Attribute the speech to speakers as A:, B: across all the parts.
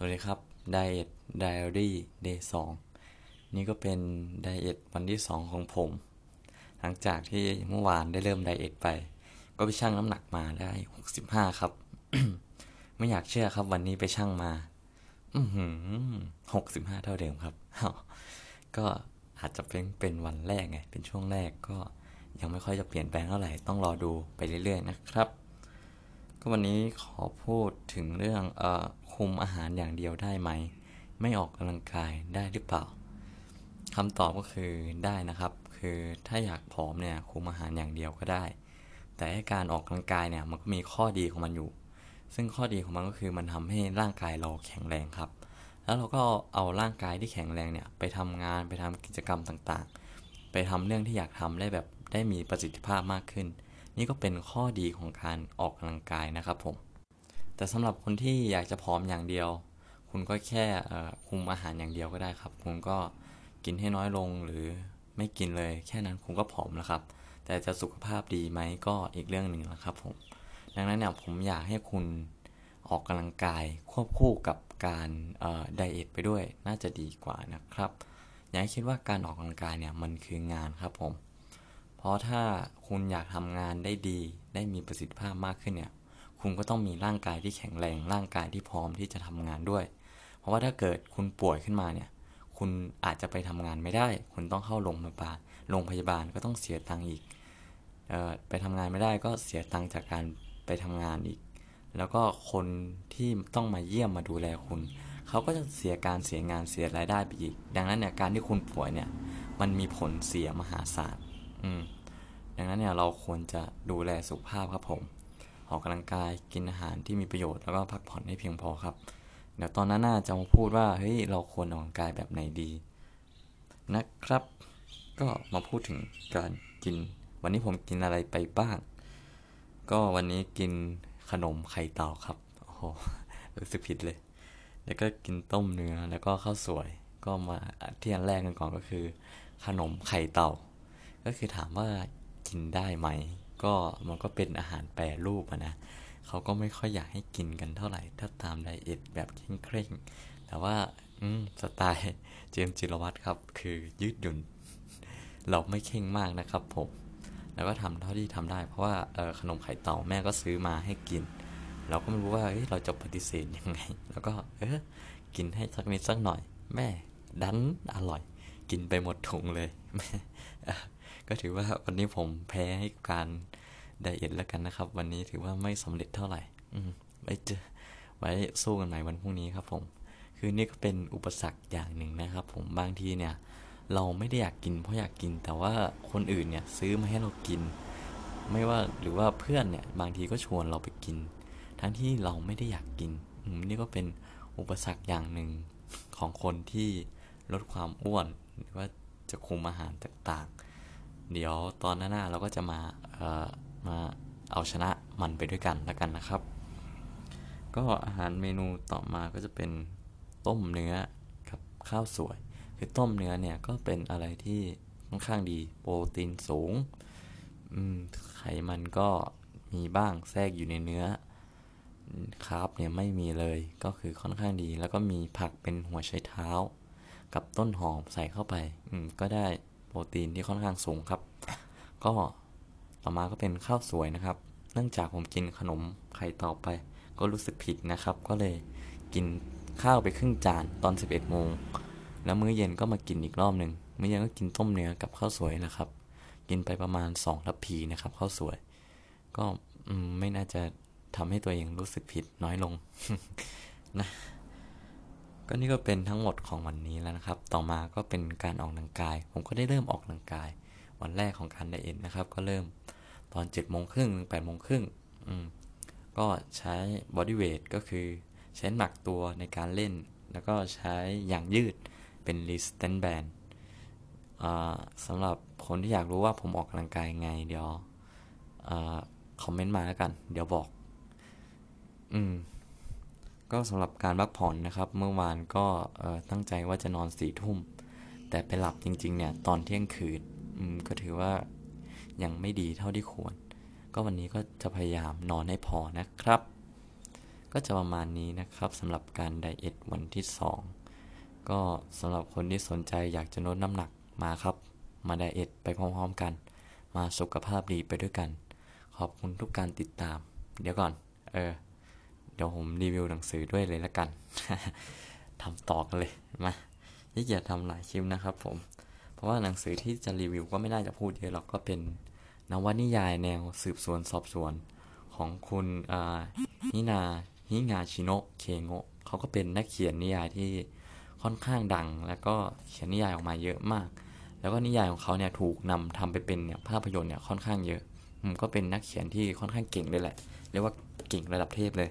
A: สวัสดีครับ Diet Diary Day 2นี่ก็เป็นไดเอทวันที่ 2 ของผม หลังจากที่เมื่อวานได้เริ่มไดเอทไป ก็ไปชั่งน้ำหนักมาได้ 65 ครับ ไม่อยากเชื่อครับวันนี้ไปชั่งมาอือหือ65เท่าเดิมครับ ก็อาจจะเป็นเป็นวันแรกไง เป็นช่วงแรกก็ยังไม่ค่อยจะเปลี่ยนแปลงเท่าไหร่ ต้องรอดูไปเรื่อยๆนะครับ ก็วันนี้ขอพูดถึงเรื่องเอ่อ คุมอาหารอย่างเดียวได้ไหม ไม่ออกกำลังกายได้หรือเปล่าคำตอบก็คือได้นะครับ คือถ้าอยากผอมเนี่ยคุมอาหารอย่างเดียวก็ได้ แต่การออกกำลังกายเนี่ยมันก็มีข้อดีของมันอยู่ ซึ่งข้อดีของมันก็คือมันทำให้ร่างกายเราแข็งแรงครับ แล้วเราก็เอาร่างกายที่แข็งแรงเนี่ยไปทำงานไปทำกิจกรรมต่างๆ ไปทำเรื่องที่อยากทำได้แบบได้มีประสิทธิภาพมากขึ้น นี่ก็เป็นข้อดีของการออกกำลังกายนะครับผม แต่สำหรับคนที่อยากจะผอมอย่างเดียว คุณก็แค่คุมอาหารอย่างเดียวก็ได้ครับ คุณก็กินให้น้อยลงหรือไม่กินเลย แค่นั้นคุณก็ผอมแล้วครับ แต่จะสุขภาพดีไหมก็อีกเรื่องหนึ่งนะครับผม ดังนั้นเนี่ยผมอยากให้คุณออกกำลังกายควบคู่กับการไดเอทไปด้วยน่าจะดีกว่านะครับ อย่าให้คิดว่าการออกกำลังกายเนี่ยมันคืองานครับผม เพราะถ้าคุณอยากทำงานได้ดีได้มีประสิทธิภาพมากขึ้นเนี่ย คุณก็ต้องมีร่างกายที่แข็งแรงร่างกายที่พร้อมที่จะทำงานด้วย เพราะว่าถ้าเกิดคุณป่วยขึ้นมาเนี่ย คุณอาจจะไปทำงานไม่ได้ คุณต้องเข้าโรงพยาบาลโรงพยาบาลก็ต้องเสียตังค์อีกออไปทำงานไม่ได้ก็เสียตังค์จากการไปทำงานอีก แล้วก็คนที่ต้องมาเยี่ยมมาดูแลคุณ เขาก็จะเสียการเสียงานเสียรายได้ไปอีก ดังนั้นเนี่ยการที่คุณป่วยเนี่ยมันมีผลเสียมหาศาลอืมดังนั้นเนี่ยเราควรจะดูแลสุขภาพครับผม ออกกำลังกายกินอาหารที่มีประโยชน์แล้วก็พักผ่อนให้เพียงพอครับ เดี๋ยวตอนนั้นน่าจะมาพูดว่าเฮ้ยเราควรออกกำลังกายแบบไหนดีนะครับ ก็มาพูดถึงการกิน วันนี้ผมกินอะไรไปบ้าง ก็วันนี้กินขนมไข่เต่าครับโอ้โหรู้สึกผิดเลย แล้วก็กินต้มเนื้อแล้วก็ข้าวสวย ก็มาที่อันแรกกันก่อนก็คือ ขนมไข่เต่า ก็คือถามว่ากินได้ไหม ก็มันก็เป็นอาหารแปรรูปนะเขาก็ไม่ค่อยอยากให้กินกันเท่าไหร่ ถ้าตามไดเอทแบบเคร่งๆ แต่ว่าสไตล์เจมจิรวัตรครับ คือยืดหยุ่น เราไม่เข่งมากนะครับผม แล้วก็ทำเท่าที่ทำได้ เพราะว่าขนมไข่เต่าแม่ก็ซื้อมาให้กิน เราก็ไม่รู้ว่าเเราจะปฏิเสธยังไง แล้วก็เออกินให้สักนิดสักหน่อย แม่ดันอร่อย กินไปหมดถุงเลยแม่ ก็ถือว่าวันนี้ผมแพ้ให้การไดเอทแล้วกันนะครับ วันนี้ถือว่าไม่สำเร็จเท่าไหร่ อืมไว้เจอไว้สู้กันใหม่วันพรุ่งนี้ครับ ผม คือนี่ก็เป็นอุปสรรคอย่างหนึ่งนะครับ ผมบางทีเนี่ย เราไม่ได้อยากกินเพราะอยากกิน แต่ว่าคนอื่นเนี่ยซื้อมาให้เรากิน ไม่ว่าหรือว่าเพื่อนเนี่ย บางทีก็ชวนเราไปกิน ทั้งที่เราไม่ได้อยากกินอืมนี่ก็เป็นอุปสรรคอย่างหนึ่งของคนที่ลดความอ้วนหรือว่าจะคุมอาหารต่างๆ เดี๋ยวตอนหน้าๆเราก็จะมาเอ่อมาเอาชนะมันไปด้วยกันแล้วกันนะครับ ก็อาหารเมนูต่อมาก็จะเป็นต้มเนื้อกับข้าวสวย คือต้มเนื้อเนี่ยก็เป็นอะไรที่ค่อนข้างดีโปรตีนสูงไขมันก็มีบ้างแทรกอยู่ในเนื้อคาร์บเนี่ยไม่มีเลยก็คือค่อนข้างดี แล้วก็มีผักเป็นหัวไชเท้า กับต้นหอมใส่เข้าไป อืมก็ได้ โปรตีนที่ค่อนข้างสูงครับ ก็ต่อมาก็เป็นข้าวสวยนะครับ เนื่องจากผมกินขนมไข่ต่าไป ก็รู้สึกผิดนะครับ ก็เลยกินข้าวไปครึ่งจานตอน 11โมงแล้วมื้อเย็นก็มากินอีกรอบหนึ่งมื้อเย็นก็กินต้มเนื้อกับข้าวสวยนะครับ กินไปประมาณ2ทัพพีนะครับข้าวสวย ก็ไม่น่าจะทำให้ตัวเองรู้สึกผิดน้อยลงนะ ก็นี่ก็เป็นทั้งหมดของวันนี้แล้วนะครับ ต่อมาก็เป็นการออกกำลังกาย ผมก็ได้เริ่มออกกำลังกาย วันแรกของการไดเอทนะครับ ก็เริ่มตอนเจ็ดโมงครึ่งถึงแปดโมงครึ่งก็ใช้ bodyweight ก็คือน้ำหนักตัวในการเล่น แล้วก็ใช้อย่างยืดเป็น resistance band อ่าสำหรับคนที่อยากรู้ว่าผมออกกำลังกายไง เดี๋ยวอคอมเมนต์มาแล้วกัน เดี๋ยวบอก อืม ก็สำหรับการพักผ่อนนะครับ เมื่อวานก็ตั้งใจว่าจะนอนสี่ทุ่ม แต่ไปหลับจริงๆเนี่ยตอนเที่ยงคืนก็ถือว่ายังไม่ดีเท่าที่ควร ก็วันนี้ก็จะพยายามนอนให้พอนะครับ ก็จะประมาณนี้นะครับสำหรับการไดเอทวันที่ 2 ก็สำหรับคนที่สนใจอยากจะลดน้ำหนักมาครับ มาไดเอทไปพร้อมๆกัน มาสุขภาพดีไปด้วยกัน ขอบคุณทุกการติดตาม เดี๋ยวก่อน เออ เดี๋ยวผมรีวิวหนังสือด้วยเลยละกันทำต่อกันเลยมายี่เกียจทำหลายคลิปนะครับผม เพราะว่าหนังสือที่จะรีวิวก็ไม่น่าจะพูดเยอะหรอกก็เป็นนวนิยายแนวสืบสวนสอบสวนของคุณอ่าฮินาฮิงาชิโนะเคโงะเขาก็เป็นนักเขียนนิยายที่ค่อนข้างดัง แล้วก็เขียนนิยายออกมาเยอะมาก แล้วก็นิยายของเขาเนี่ยถูกนำทำไปเป็นเนี่ยภาพยนตร์เนี่ยค่อนข้างเยอะผมก็เป็นนักเขียนที่ค่อนข้างเก่งเลยแหละ เรียกว่าเก่งระดับเทพเลย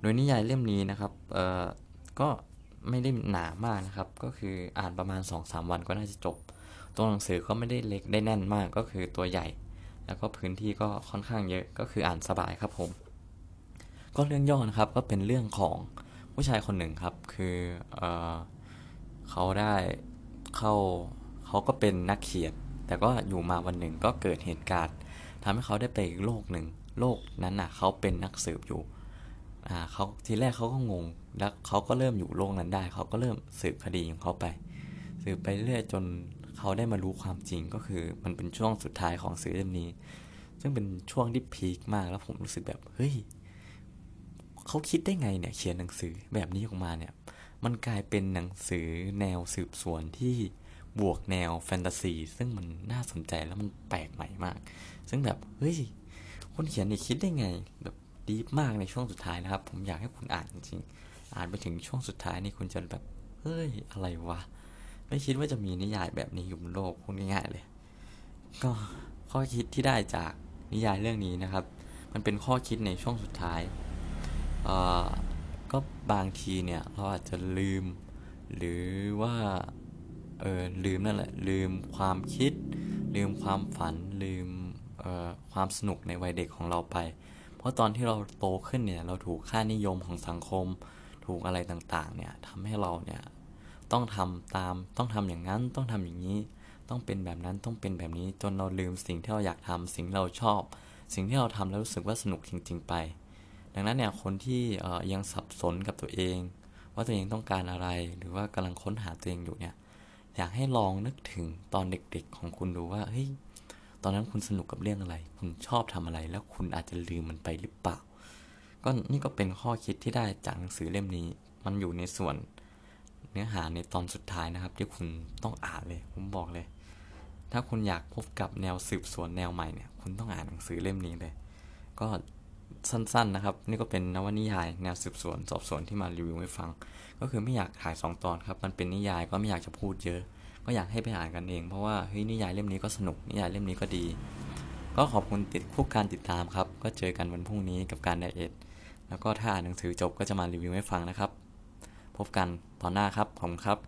A: โดยนิยายเล่มนี้นะครับเอ่อก็ไม่ได้หนามากนะครับ ก็คืออ่านประมาณ 2-3 วันก็น่าจะจบ ตัวหนังสือก็ไม่ได้เล็กได้แน่นมากก็คือตัวใหญ่ แล้วก็พื้นที่ก็ค่อนข้างเยอะก็คืออ่านสบายครับผม ก็เรื่องย่อนะครับก็เป็นเรื่องของผู้ชายคนหนึ่งครับ คือเออเขาได้เข้าเขาก็เป็นนักเขียน แต่ก็อยู่มาวันหนึ่งก็เกิดเหตุการณ์ทำให้เขาได้ไปอีกโลกหนึ่ง โลกนั้นน่ะเขาเป็นนักสืบอยู่ อ่าเขาทีแรกเขาก็งง แล้วเขาก็เริ่มอยู่โลกนั้นได้ เขาก็เริ่มสืบคดีของเขาไป สืบไปเรื่อยจนเขาได้มารู้ความจริงก็คือ มันเป็นช่วงสุดท้ายของสื่อเล่มนี้ ซึ่งเป็นช่วงที่พีคมากแล้วผมรู้สึกแบบเฮ้ยเขาคิดได้ไงเนี่ยเขียนหนังสือแบบนี้ออกมาเนี่ย มันกลายเป็นหนังสือแนวสืบสวนที่บวกแนวแฟนตาซีซึ่งมันน่าสนใจแล้วมันแปลกใหม่มาก ซึ่งแบบเฮ้ยคนเขียนนี่คิดได้ไงแบบ ดีมากในช่วงสุดท้ายนะครับ ผมอยากให้คุณอ่านจริงๆ อ่านไปถึงช่วงสุดท้ายนี่คุณจะแบบ เฮ้ย อะไรวะ ไม่คิดว่าจะมีนิยายแบบนี้อยู่บนโลกพูดง่ายๆเลย ก็ข้อคิดที่ได้จากนิยายเรื่องนี้นะครับ มันเป็นข้อคิดในช่วงสุดท้าย เอ่อ ก็บางทีเนี่ยเราอาจจะลืม หรือว่า เออลืมนั่นแหละ ลืมความคิด ลืมความฝัน ลืมเอ่อความสนุกในวัยเด็กของเราไป ราะตอนที่เราโตขึ้นเนี่ยเราถูกค่านิยมของสังคม ถูกอะไรต่างๆเนี่ยทำให้เราเนี่ยต้องทำตามต้องทำอย่างนั้นต้องทำอย่างนี้ ต้องเป็นแบบนั้นต้องเป็นแบบนี้จนเราลืมสิ่งที่เราอยากทำสิ่งเราชอบ สิ่งที่เราทำแล้วรู้สึกว่าสนุกจริง ๆ ไป ดังนั้นเนี่ยคนที่ยังสับสนกับตัวเอง ว่าตัวเองต้องการอะไรหรือว่ากำลังค้นหาตัวเองอยู่เนี่ยอยากให้ลองนึกถึงตอนเด็กๆของคุณดูว่าเฮ้ย ตอนนั้นคุณสนุกกับเรื่องอะไร คุณชอบทำอะไร แล้วคุณอาจจะลืมมันไปหรือเปล่า ก็นี่ก็เป็นข้อคิดที่ได้จากหนังสือเล่มนี้ มันอยู่ในส่วน เนื้อหาในตอนสุดท้ายนะครับ ที่คุณต้องอ่านเลย ผมบอกเลย ถ้าคุณอยากพบกับแนวสืบสวนแนวใหม่เนี่ย คุณต้องอ่านหนังสือเล่มนี้เลย ก็สั้นๆนะครับ นี่ก็เป็นนวนิยายแนวสืบสวนสอบสวนที่มารีวิวให้ฟัง ก็คือไม่อยากถ่ายสองตอนครับ มันเป็นนิยายก็ไม่อยากจะพูดเยอะ ก็อยากให้ไปอ่านกันเอง เพราะว่าเฮ้ยนิยายเล่มนี้ก็สนุกนิยายเล่มนี้ก็ดี ก็ขอบคุณติดคุกการติดตามครับ ก็เจอกันวันพรุ่งนี้กับการไดเอทแล้วก็ถ้าอ่านหนังสือจบก็จะมารีวิวให้ฟังนะครับ พบกันตอนหน้าครับ ขอบคุณครับ